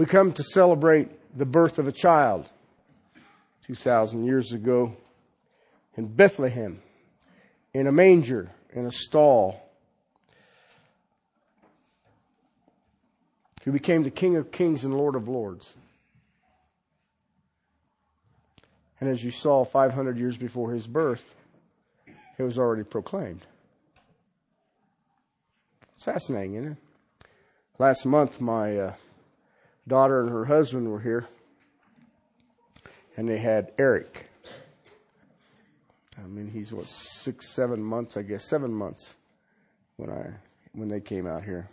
We come to celebrate the birth of a child 2,000 years ago in Bethlehem, in a manger, in a stall. He became the King of Kings and Lord of Lords. And as you saw 500 years before his birth, it was already proclaimed. It's fascinating, isn't it? Last month, my uh, daughter and her husband were here, and they had Eric. I mean, he's what six, seven months, I guess, seven months when I when they came out here.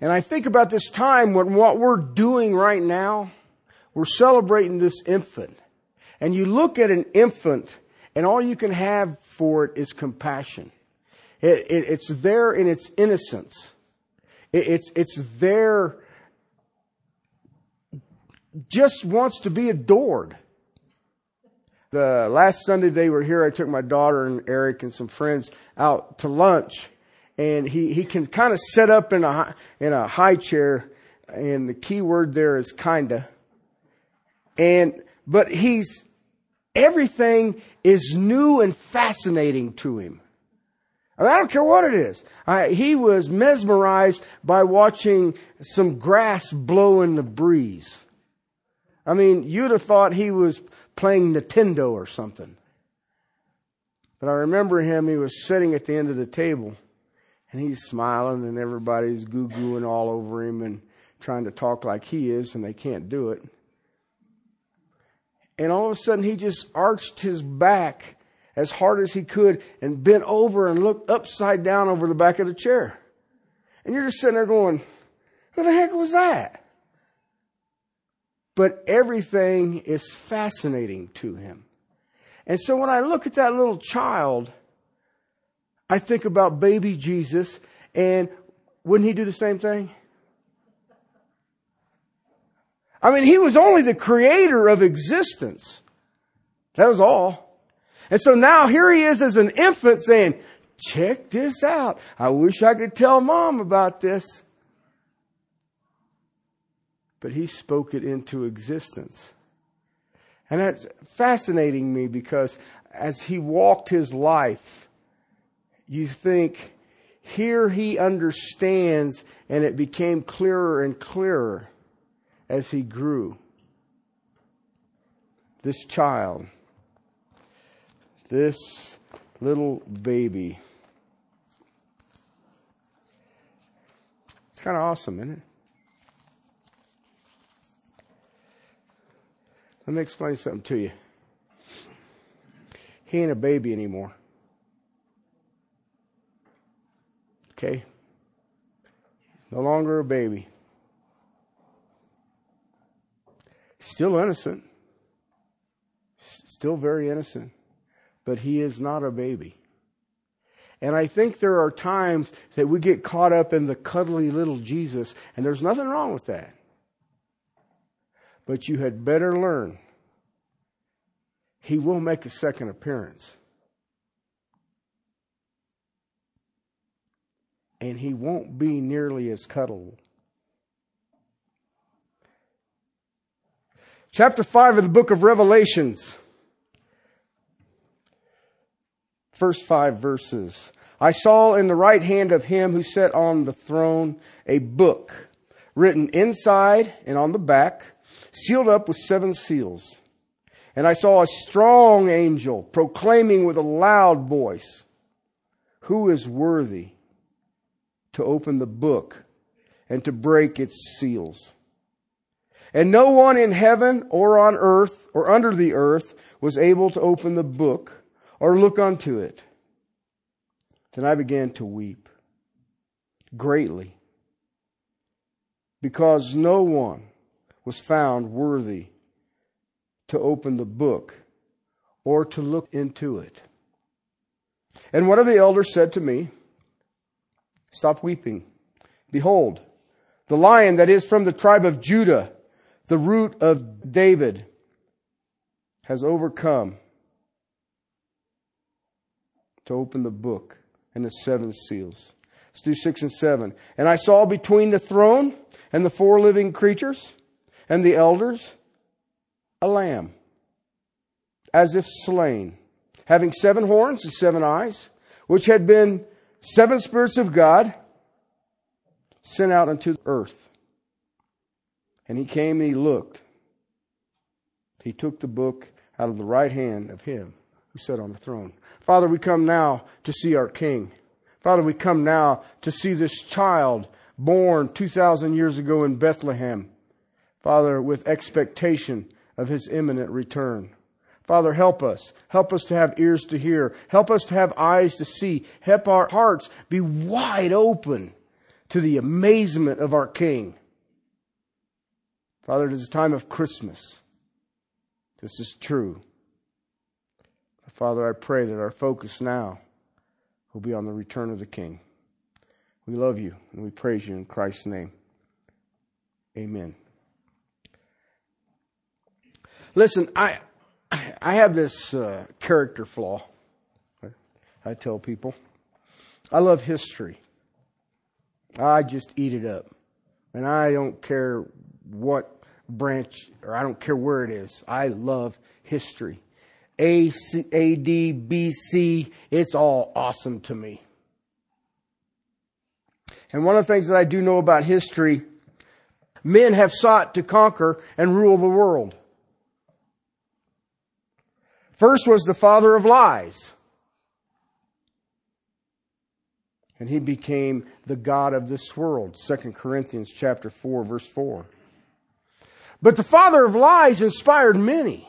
And I think about this time when what we're doing right now, we're celebrating this infant. And you look at an infant, and all you can have for it is compassion. It, it, it's there in its innocence. It, it's, it's there, just wants to be adored. The last Sunday they were here, I took my daughter and Eric and some friends out to lunch, and he, he can kind of set up in a in a high chair, and the key word there is kinda. And but he's everything is new and fascinating to him. I, don't care what it is. I, he was mesmerized by watching some grass blow in the breeze. I mean, you'd have thought he was playing Nintendo or something. But I remember him, he was sitting at the end of the table and he's smiling and everybody's goo gooing all over him and trying to talk like he is and they can't do it. And all of a sudden he just arched his back as hard as he could and bent over and looked upside down over the back of the chair. And you're just sitting there going, who the heck was that? but everything is fascinating to him. And so when I look at that little child, I think about baby Jesus, and wouldn't he do the same thing? I mean, he was only the creator of existence. That was all. And so now here he is as an infant saying, check this out. I wish I could tell mom about this but he spoke it into existence. And that's fascinating me because as he walked his life, you think, here he understands, and it became clearer and clearer as he grew. This child, this little baby. It's kind of awesome, isn't it? Let me explain something to you. He ain't a baby anymore. Okay? No longer a baby. Still innocent. Still very innocent. But he is not a baby. And I think there are times that we get caught up in the cuddly little Jesus, and there's nothing wrong with that. But you had better learn. He will make a second appearance. And he won't be nearly as cuddle. Chapter 5 of the book of Revelations. First five verses. I saw in the right hand of him who sat on the throne a book written inside and on the back sealed up with seven seals. And I saw a strong angel proclaiming with a loud voice, Who is worthy to open the book and to break its seals? And no one in heaven or on earth or under the earth was able to open the book or look unto it. Then I began to weep greatly because no one was found worthy to open the book or to look into it. And one of the elders said to me, Stop weeping. Behold, the lion that is from the tribe of Judah, the root of David, has overcome to open the book and the seven seals. Let's do six and seven. And I saw between the throne and the four living creatures and the elders a lamb, as if slain, having seven horns and seven eyes, which had been seven spirits of God sent out unto the earth. And he came and he looked. He took the book out of the right hand of him who sat on the throne. Father, we come now to see our King. Father, we come now to see this child born 2,000 years ago in Bethlehem. Father, with expectation of his imminent return. Father, help us. Help us to have ears to hear. Help us to have eyes to see. Help our hearts be wide open to the amazement of our King. Father, it is a time of Christmas. This is true. Father, I pray that our focus now will be on the return of the King. We love you and we praise you in Christ's name. Amen. Listen, I I have this uh, character flaw. I tell people, I love history. I just eat it up, and I don't care what branch or I don't care where it is. I love history. A, C, A, D, B, C, it's all awesome to me. And one of the things that I do know about history, men have sought to conquer and rule the world. First was the father of lies. And he became the God of this world. 2 Corinthians chapter 4 verse 4. But the father of lies inspired many.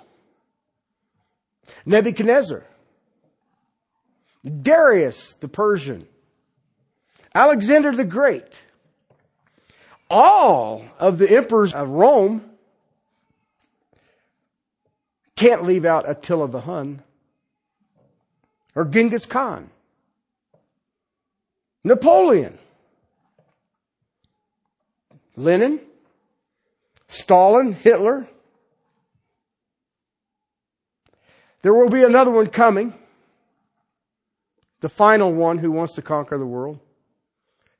Nebuchadnezzar, Darius the Persian, Alexander the Great, all of the emperors of Rome can't leave out Attila the Hun or Genghis Khan, Napoleon, Lenin, Stalin, Hitler, There will be another one coming. The final one who wants to conquer the world.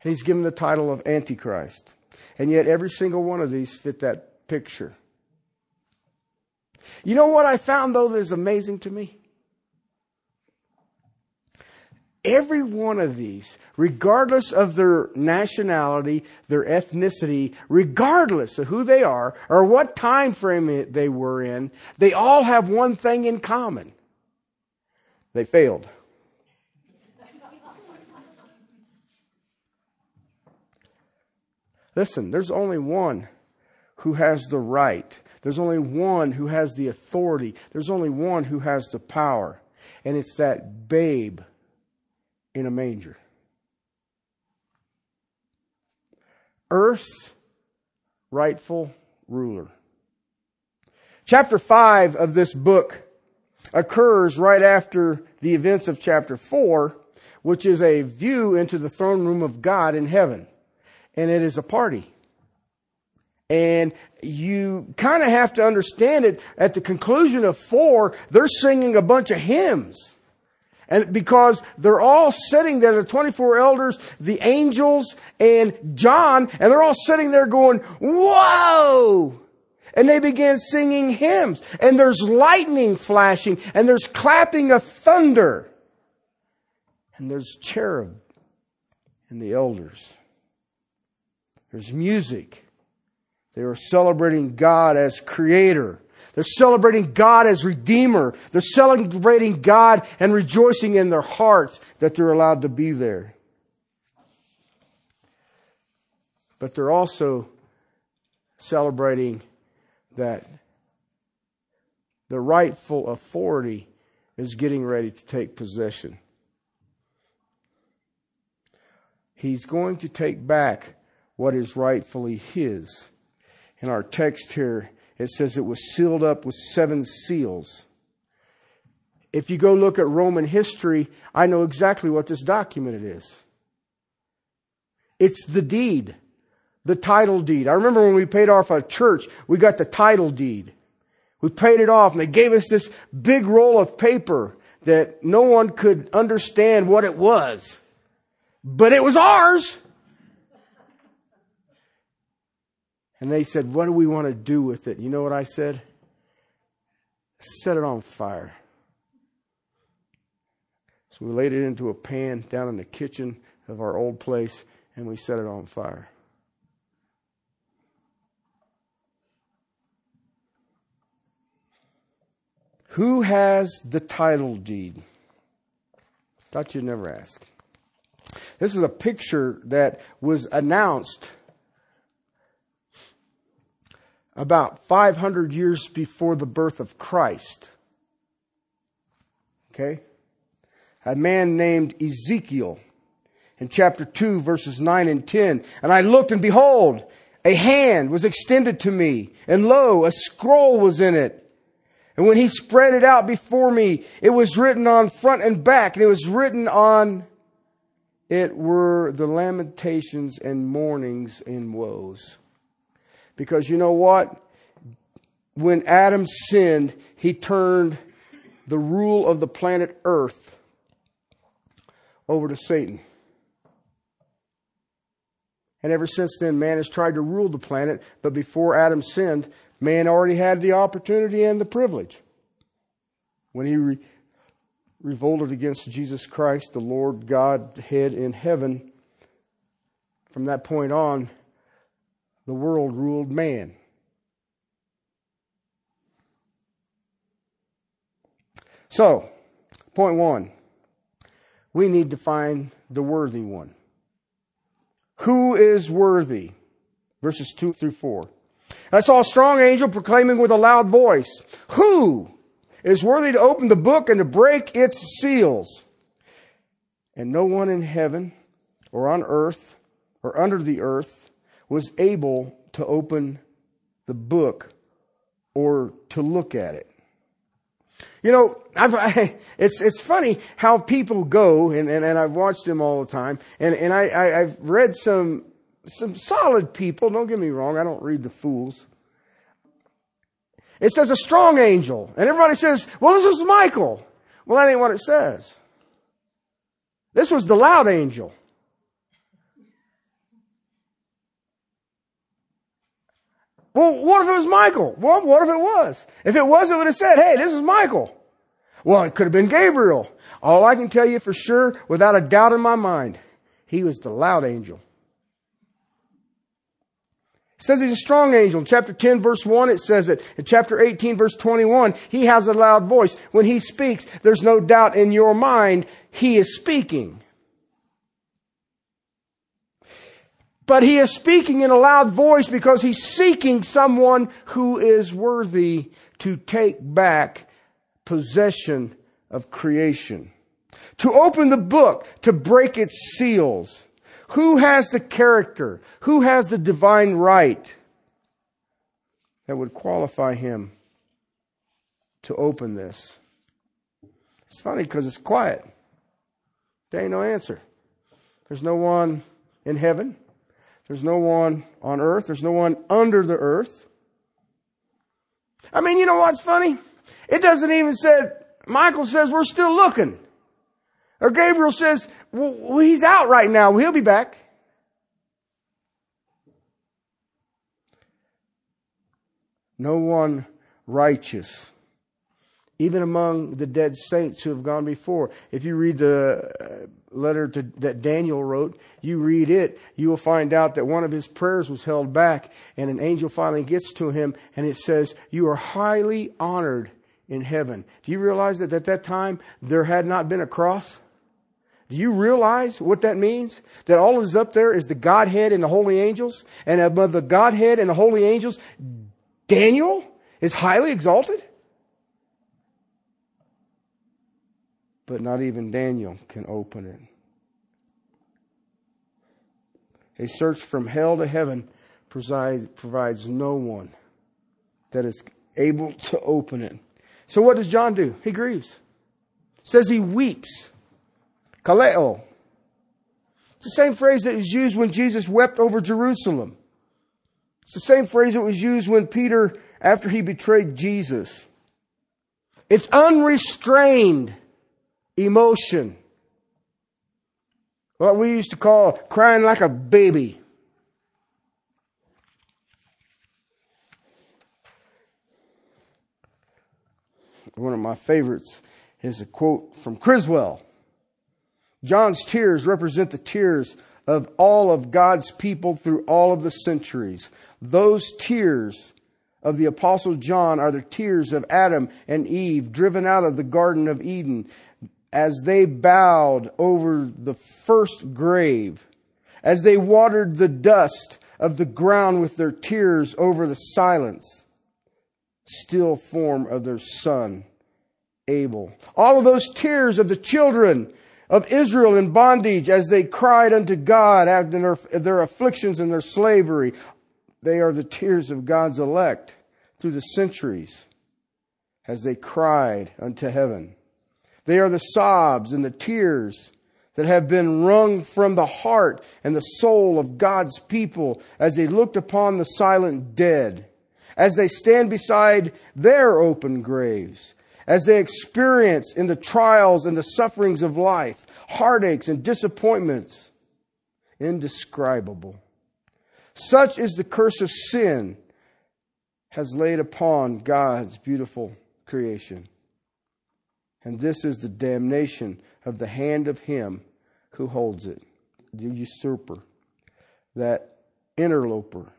And he's given the title of Antichrist. And yet every single one of these fit that picture. You know what I found though that is amazing to me? Every one of these, regardless of their nationality, their ethnicity, regardless of who they are or what time frame they were in, they all have one thing in common. They failed. Listen, there's only one who has the right. There's only one who has the authority. There's only one who has the power. And it's that babe in a manger. Earth's rightful ruler. Chapter 5 of this book occurs right after the events of chapter 4, which is a view into the throne room of God in heaven. And it is a party. And you kind of have to understand it at the conclusion of 4, they're singing a bunch of hymns. And because they're all sitting there, the 24 elders, the angels, and John, and they're all sitting there going, whoa! And they begin singing hymns. And there's lightning flashing, and there's clapping of thunder. And there's cherub and the elders. There's music. They are celebrating God as creator. They're celebrating God as Redeemer. They're celebrating God and rejoicing in their hearts that they're allowed to be there. But they're also celebrating that the rightful authority is getting ready to take possession. He's going to take back what is rightfully his. In our text here, it says it was sealed up with seven seals. If you go look at Roman history, I know exactly what this document is. It's the deed, the title deed. I remember when we paid off a church, we got the title deed. We paid it off and they gave us this big roll of paper that no one could understand what it was. but it was ours. And they said, What do we want to do with it? You know what I said? Set it on fire. So we laid it into a pan down in the kitchen of our old place and we set it on fire. Who has the title deed? Thought you'd never ask. This is a picture that was announced about 500 years before the birth of Christ. Okay? A man named Ezekiel in chapter 2 verses 9 and 10. And I looked and behold, a hand was extended to me and lo, a scroll was in it. And when he spread it out before me, it was written on front and back and it was written on it were the lamentations and mournings and woes. Because you know what? When Adam sinned, he turned the rule of the planet Earth over to Satan. And ever since then, man has tried to rule the planet, but before Adam sinned, man already had the opportunity and the privilege. When he re- revolted against Jesus Christ, the Lord God, head in heaven, from that point on, the world ruled man. So, point one, we need to find the worthy one. Who is worthy? Verses 2 through 4. And I saw a strong angel proclaiming with a loud voice, Who is worthy to open the book and to break its seals? And no one in heaven or on earth or under the earth was able to open the book or to look at it. You know, I've, I, it's, it's funny how people go, and, and, and I've watched them all the time, and, and I, I, I've read some, some solid people, don't get me wrong, I don't read the fools. It says a strong angel, and everybody says, well, this was Michael. Well, that ain't what it says. This was the loud angel. Well, what if it was Michael? Well, what if it was? If it was, it would have said, hey, this is Michael. Well, it could have been Gabriel. All I can tell you for sure, without a doubt in my mind, he was the loud angel. It says he's a strong angel. In chapter 10 verse 1 it says it. In chapter 18 verse 21, he has a loud voice. When he speaks, there's no doubt in your mind he is speaking. But he is speaking in a loud voice because he's seeking someone who is worthy to take back possession of creation. To open the book, to break its seals. Who has the character? Who has the divine right that would qualify him to open this? It's funny because it's quiet. There ain't no answer. There's no one in heaven. There's no one on earth. There's no one under the earth. I mean, you know what's funny? It doesn't even say, Michael says we're still looking. Or Gabriel says, well, he's out right now. He'll be back. No one righteous even among the dead saints who have gone before. If you read the uh, letter to, that Daniel wrote, you read it, you will find out that one of his prayers was held back and an angel finally gets to him and it says, you are highly honored in heaven. Do you realize that at that time there had not been a cross? Do you realize what that means? That all is up there is the Godhead and the holy angels and above the Godhead and the holy angels, Daniel is highly exalted? But not even Daniel can open it. A search from hell to heaven provides, no one that is able to open it. So what does John do? He grieves. Says he weeps. Kaleo. It's the same phrase that was used when Jesus wept over Jerusalem. It's the same phrase that was used when Peter, after he betrayed Jesus. It's unrestrained emotion. What we used to call crying like a baby. One of my favorites is a quote from Criswell. John's tears represent the tears of all of God's people through all of the centuries. Those tears of the apostle John are the tears of Adam and Eve driven out of the Garden of Eden as they bowed over the first grave, as they watered the dust of the ground with their tears over the silence, still form of their son, Abel. All of those tears of the children of Israel in bondage as they cried unto God after their, their afflictions and their slavery. They are the tears of God's elect through the centuries as they cried unto heaven. They are the sobs and the tears that have been wrung from the heart and the soul of God's people as they looked upon the silent dead, as they stand beside their open graves, as they experience in the trials and the sufferings of life, heartaches and disappointments indescribable. Such is the curse of sin has laid upon God's beautiful creation. And this is the damnation of the hand of him who holds it, the usurper, that interloper,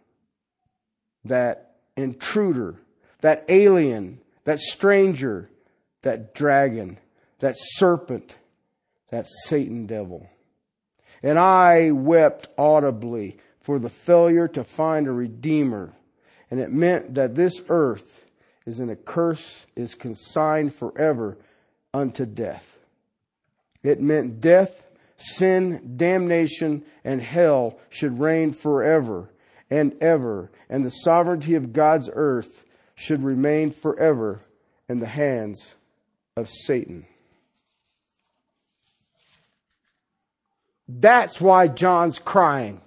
that intruder, that alien, that stranger, that dragon, that serpent, that Satan devil. And I wept audibly for the failure to find a redeemer. And it meant that this earth is in a curse, is consigned forever unto death. It meant death, sin, damnation, and hell should reign forever and ever, and the sovereignty of God's earth should remain forever in the hands of Satan. That's why John's crying.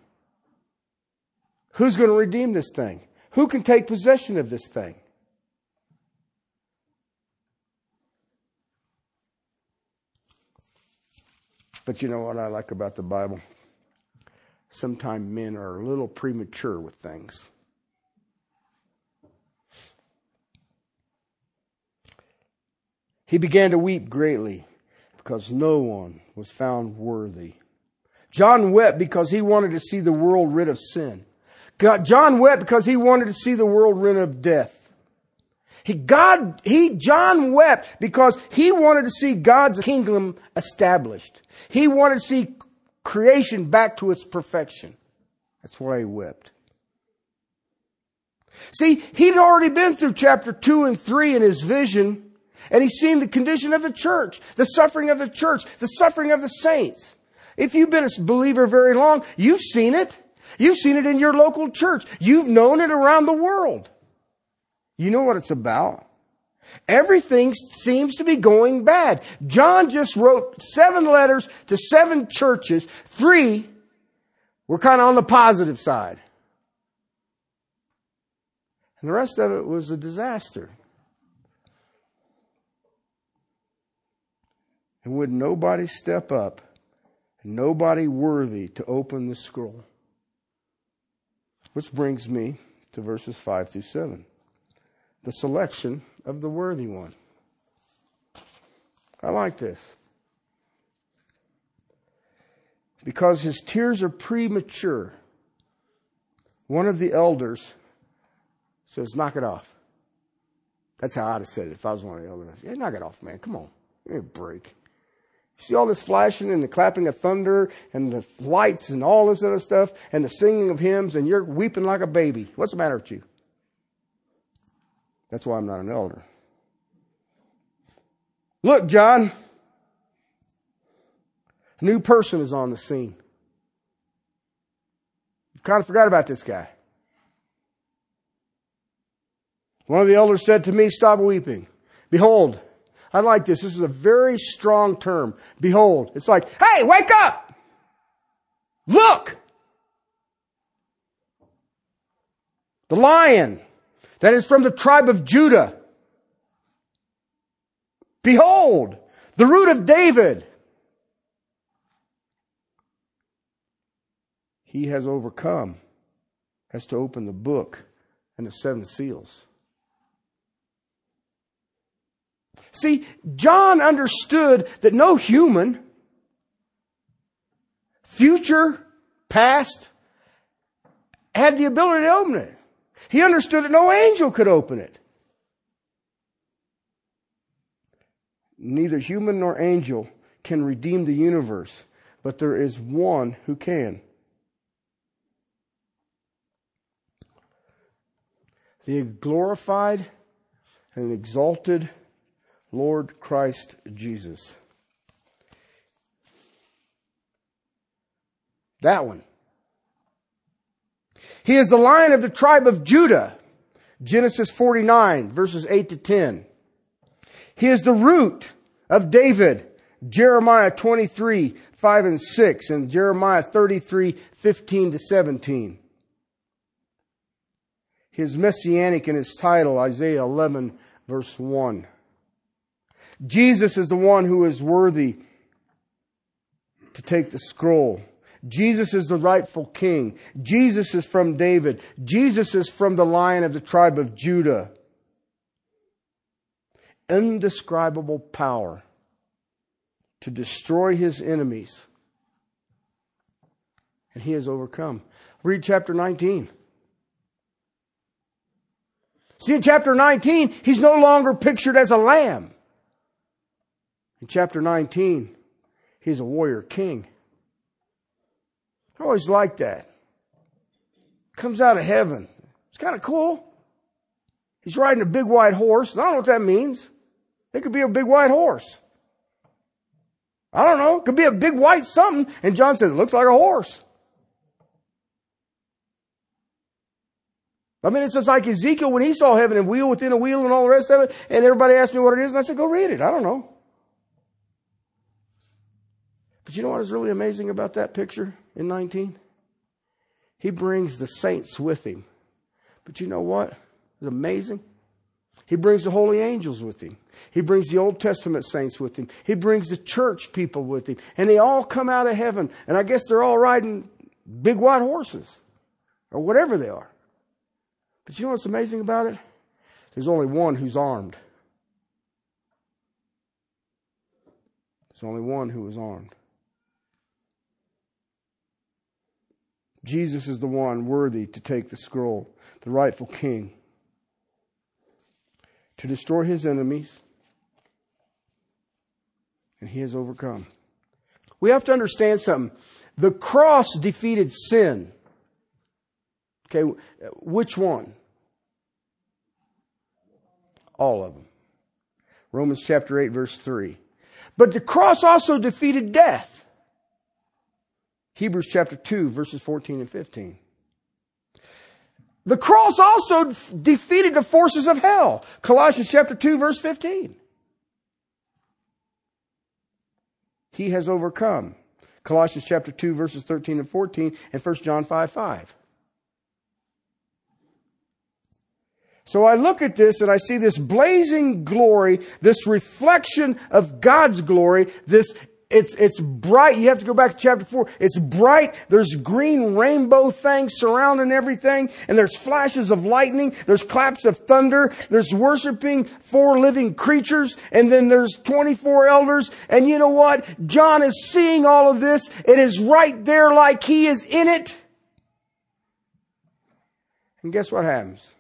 Who's going to redeem this thing? Who can take possession of this thing? But you know what I like about the Bible? Sometimes men are a little premature with things. He began to weep greatly because no one was found worthy. John wept because he wanted to see the world rid of sin. John wept because he wanted to see the world rid of death. He, God, he, John wept because he wanted to see God's kingdom established. He wanted to see creation back to its perfection. That's why he wept. See, he'd already been through chapter two and three in his vision, and he's seen the condition of the church, the suffering of the church, the suffering of the saints. If you've been a believer very long, you've seen it. You've seen it in your local church. You've known it around the world. You know what it's about. Everything seems to be going bad. John just wrote seven letters to seven churches. Three were kind of on the positive side. And the rest of it was a disaster. And would nobody step up, nobody worthy to open the scroll? Which brings me to verses 5 through 7 the selection of the worthy one. I like this. Because his tears are premature, one of the elders says, Knock it off. That's how I'd have said it if I was one of the elders. Yeah, knock it off, man. Come on. Give me a break. You see all this flashing and the clapping of thunder and the lights and all this other stuff and the singing of hymns and you're weeping like a baby. What's the matter with you? That's why I'm not an elder. Look, John, a new person is on the scene. You kind of forgot about this guy. One of the elders said to me, Stop weeping. Behold, I like this. This is a very strong term. Behold. It's like, hey, wake up! Look! The lion that is from the tribe of Judah. Behold, the root of David. he has overcome has to open the book and the seven seals. See, John understood that no human, future, past, had the ability to open it. He understood that no angel could open it. Neither human nor angel can redeem the universe, but there is one who can. The glorified and exalted Lord Christ Jesus. That one. He is the lion of the tribe of Judah. Genesis 49 verses 8 to 10. He is the root of David. Jeremiah 23, 5 and 6 and Jeremiah 33, 15 to 17. His messianic in his title, Isaiah 11 verse 1. Jesus is the one who is worthy to take the scroll. Jesus is the rightful king. Jesus is from David. Jesus is from the lion of the tribe of Judah. Indescribable power to destroy his enemies. And he has overcome. Read chapter 19. See, in chapter 19, he's no longer pictured as a lamb. In chapter 19, he's a warrior king. I always like that. Comes out of heaven. It's kind of cool. He's riding a big white horse. I don't know what that means. It could be a big white horse. I don't know. It could be a big white something. And John says, it looks like a horse. I mean, it's just like Ezekiel when he saw heaven and wheel within a wheel and all the rest of it. And everybody asked me what it is. And I said, go read it. I don't know. But you know what is really amazing about that picture in 19? He brings the saints with him. But you know what is amazing? He brings the holy angels with him. He brings the Old Testament saints with him. He brings the church people with him. And they all come out of heaven. And I guess they're all riding big white horses or whatever they are. But you know what's amazing about it? There's only one who's armed. There's only one who is armed. Jesus is the one worthy to take the scroll, the rightful king, to destroy his enemies, and he has overcome. We have to understand something. The cross defeated sin. Okay, which one? All of them. Romans chapter 8 verse 3. But the cross also defeated death. Hebrews chapter 2 verses 14 and 15. The cross also defeated the forces of hell. Colossians chapter 2 verse 15. He has overcome. Colossians chapter 2 verses 13 and 14 and 1 John 5 5. So I look at this and I see this blazing glory, this reflection of God's glory, this it's, it's bright. You have to go back to chapter four. It's bright. There's green rainbow things surrounding everything. And there's flashes of lightning. There's claps of thunder. There's worshiping four living creatures. And then there's 24 elders. And you know what? John is seeing all of this. It is right there like he is in it. And guess what happens?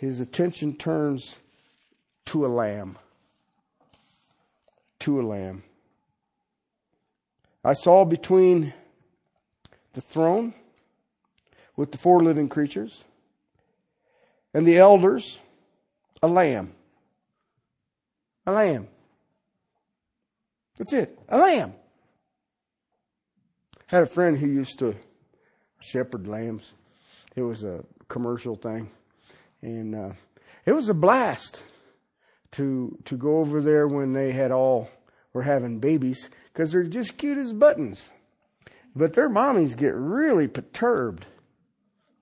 his attention turns to a lamb. To a lamb. I saw between the throne with the four living creatures and the elders a lamb. A lamb. That's it. A lamb. I had a friend who used to shepherd lambs. It was a commercial thing. And uh, it was a blast to to go over there when they had all were having babies because they're just cute as buttons. But their mommies get really perturbed.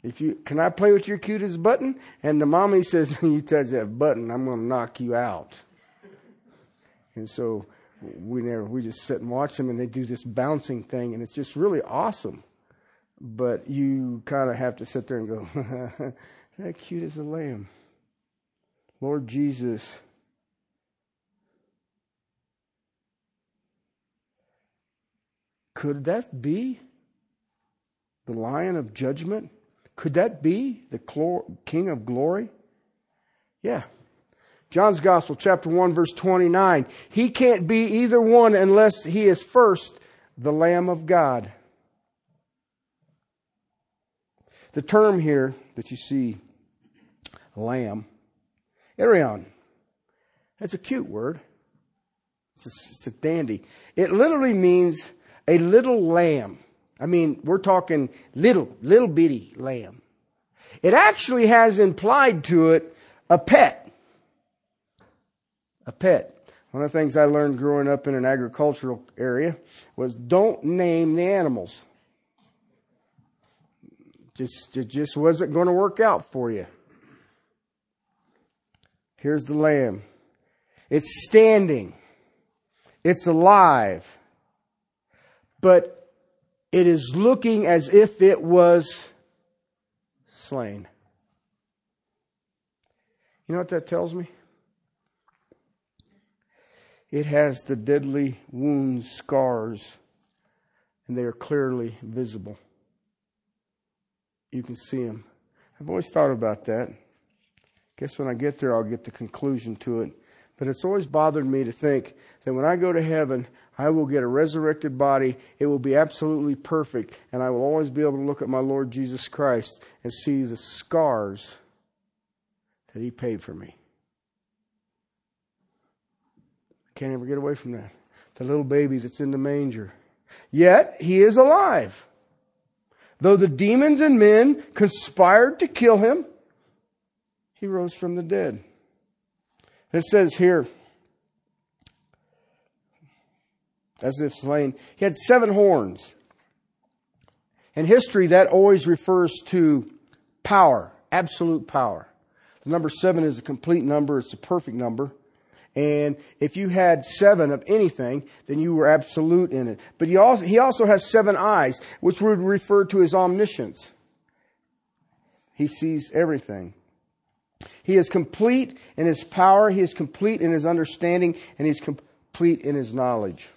If you can I play with your cute as button? And the mommy says, You touch that button, I'm gonna knock you out. And so we never, we just sit and watch them and they do this bouncing thing and it's just really awesome. But you kind of have to sit there and go, that cute as a lamb. Lord Jesus. Could that be the lion of judgment? Could that be the king of glory? Yeah. John's Gospel, chapter 1, verse 29. He can't be either one unless he is first the Lamb of God. The term here that you see, lamb, Arnion, that's a cute word. It's a, it's a dandy. It literally means a little lamb. I mean, we're talking little, little bitty lamb. It actually has implied to it a pet. A pet. One of the things I learned growing up in an agricultural area was don't name the animals. Just, it just wasn't going to work out for you. Here's the lamb. It's standing. It's alive. But it is looking as if it was slain. You know what that tells me? It has the deadly wounds, scars, and they are clearly visible. You can see them. I've always thought about that. Guess when I get there, I'll get the conclusion to it. But it's always bothered me to think that when I go to heaven, I will get a resurrected body. It will be absolutely perfect. And I will always be able to look at my Lord Jesus Christ and see the scars that He paid for me. I can't ever get away from that. The little baby that's in the manger. Yet He is alive. Though the demons and men conspired to kill Him, He rose from the dead. It says here, as if slain, he had seven horns. In history, that always refers to power, absolute power. The number seven is a complete number, it's a perfect number. And if you had seven of anything, then you were absolute in it. But he also, he also has seven eyes, which would refer to his omniscience. He sees everything. He is complete in his power, he is complete in his understanding, and he's complete in his knowledge.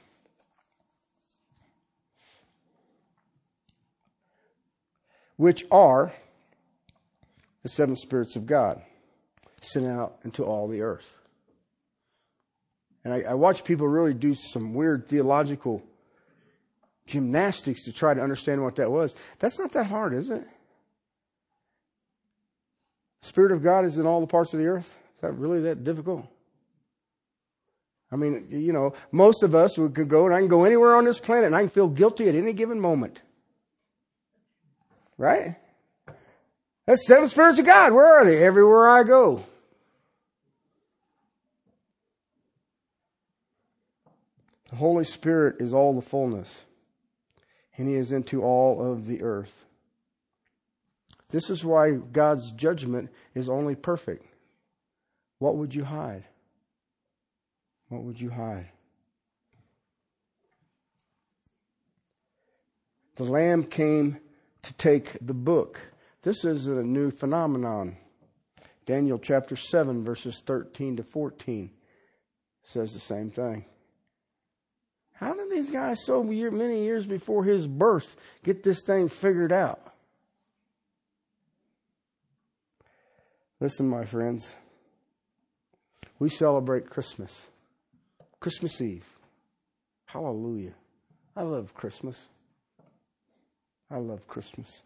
Which are the seven spirits of God sent out into all the earth. And I, I watch people really do some weird theological gymnastics to try to understand what that was. That's not that hard, is it? Spirit of God is in all the parts of the earth? Is that really that difficult? I mean, you know, most of us could go and I can go anywhere on this planet and I can feel guilty at any given moment. Right? That's seven spirits of God. Where are they? Everywhere I go. The Holy Spirit is all the fullness, and He is into all of the earth. This is why God's judgment is only perfect. What would you hide? What would you hide? The Lamb came to take the book. This is a new phenomenon. Daniel chapter 7, verses 13 to 14 says the same thing. How did these guys so many years before his birth get this thing figured out? Listen, my friends, we celebrate Christmas, Christmas Eve. Hallelujah. I love Christmas. I love Christmas.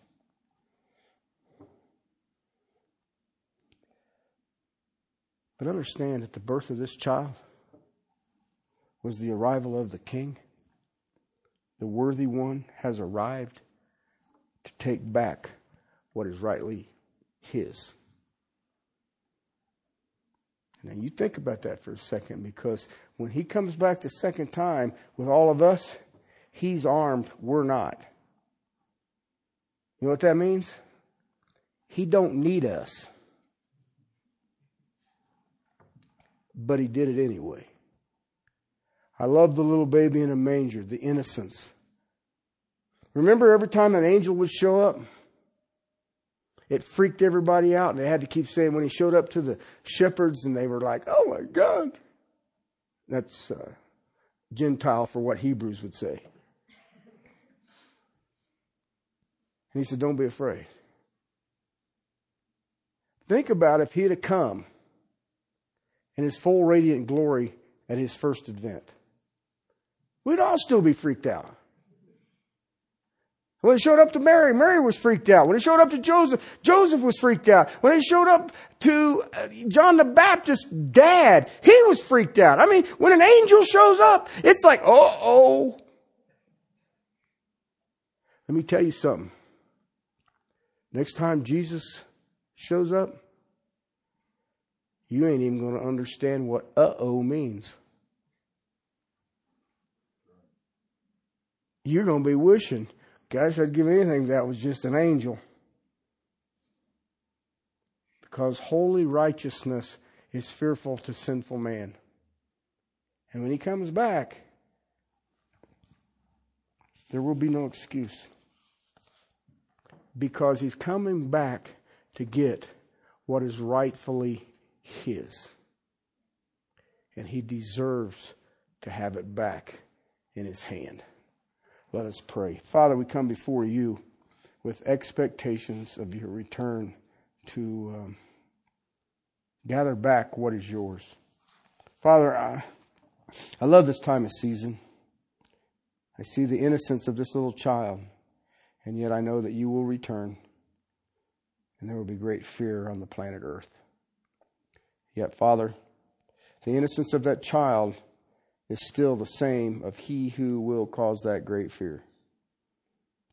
But understand that the birth of this child was the arrival of the King. The worthy one has arrived to take back what is rightly his. Now you think about that for a second because when he comes back the second time with all of us, he's armed, we're not. You know what that means? He don't need us. But he did it anyway. I love the little baby in a manger, the innocence. Remember every time an angel would show up? It freaked everybody out, and they had to keep saying when he showed up to the shepherds, and they were like, "Oh my God!" That's uh, Gentile for what Hebrews would say. And he said, "Don't be afraid." Think about if he'd have come in his full radiant glory at his first advent. We'd all still be freaked out. When it showed up to Mary, Mary was freaked out. When it showed up to Joseph, Joseph was freaked out. When it showed up to uh, John the Baptist's dad, he was freaked out. I mean, when an angel shows up, it's like, oh, oh. Let me tell you something. Next time Jesus shows up, you ain't even going to understand what uh oh means. You're going to be wishing Gosh, I'd give anything that was just an angel. Because holy righteousness is fearful to sinful man. And when he comes back, there will be no excuse. Because he's coming back to get what is rightfully his. And he deserves to have it back in his hand. Let us pray. Father, we come before you with expectations of your return to um, gather back what is yours. Father, I, I love this time of season. I see the innocence of this little child, and yet I know that you will return, and there will be great fear on the planet Earth. Yet, Father, the innocence of that child is still the same of he who will cause that great fear.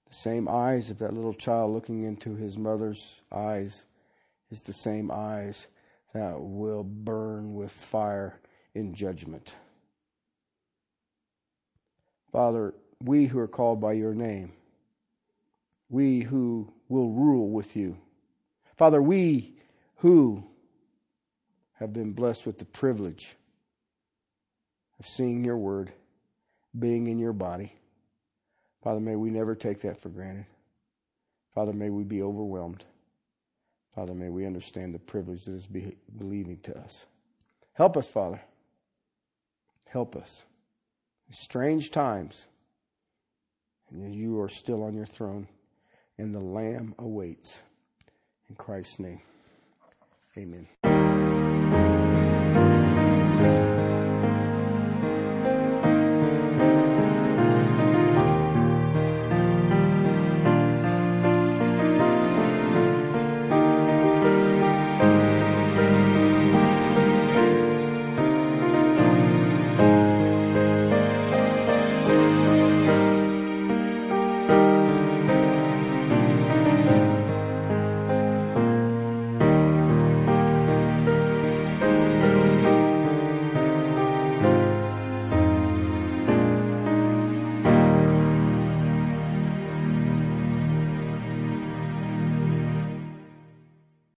The same eyes of that little child looking into his mother's eyes is the same eyes that will burn with fire in judgment. Father, we who are called by your name, we who will rule with you, Father, we who have been blessed with the privilege of seeing your word, being in your body. Father, may we never take that for granted. Father, may we be overwhelmed. Father, may we understand the privilege that is be- believing to us. Help us, Father. Help us. Strange times, and you are still on your throne, and the Lamb awaits. In Christ's name, amen.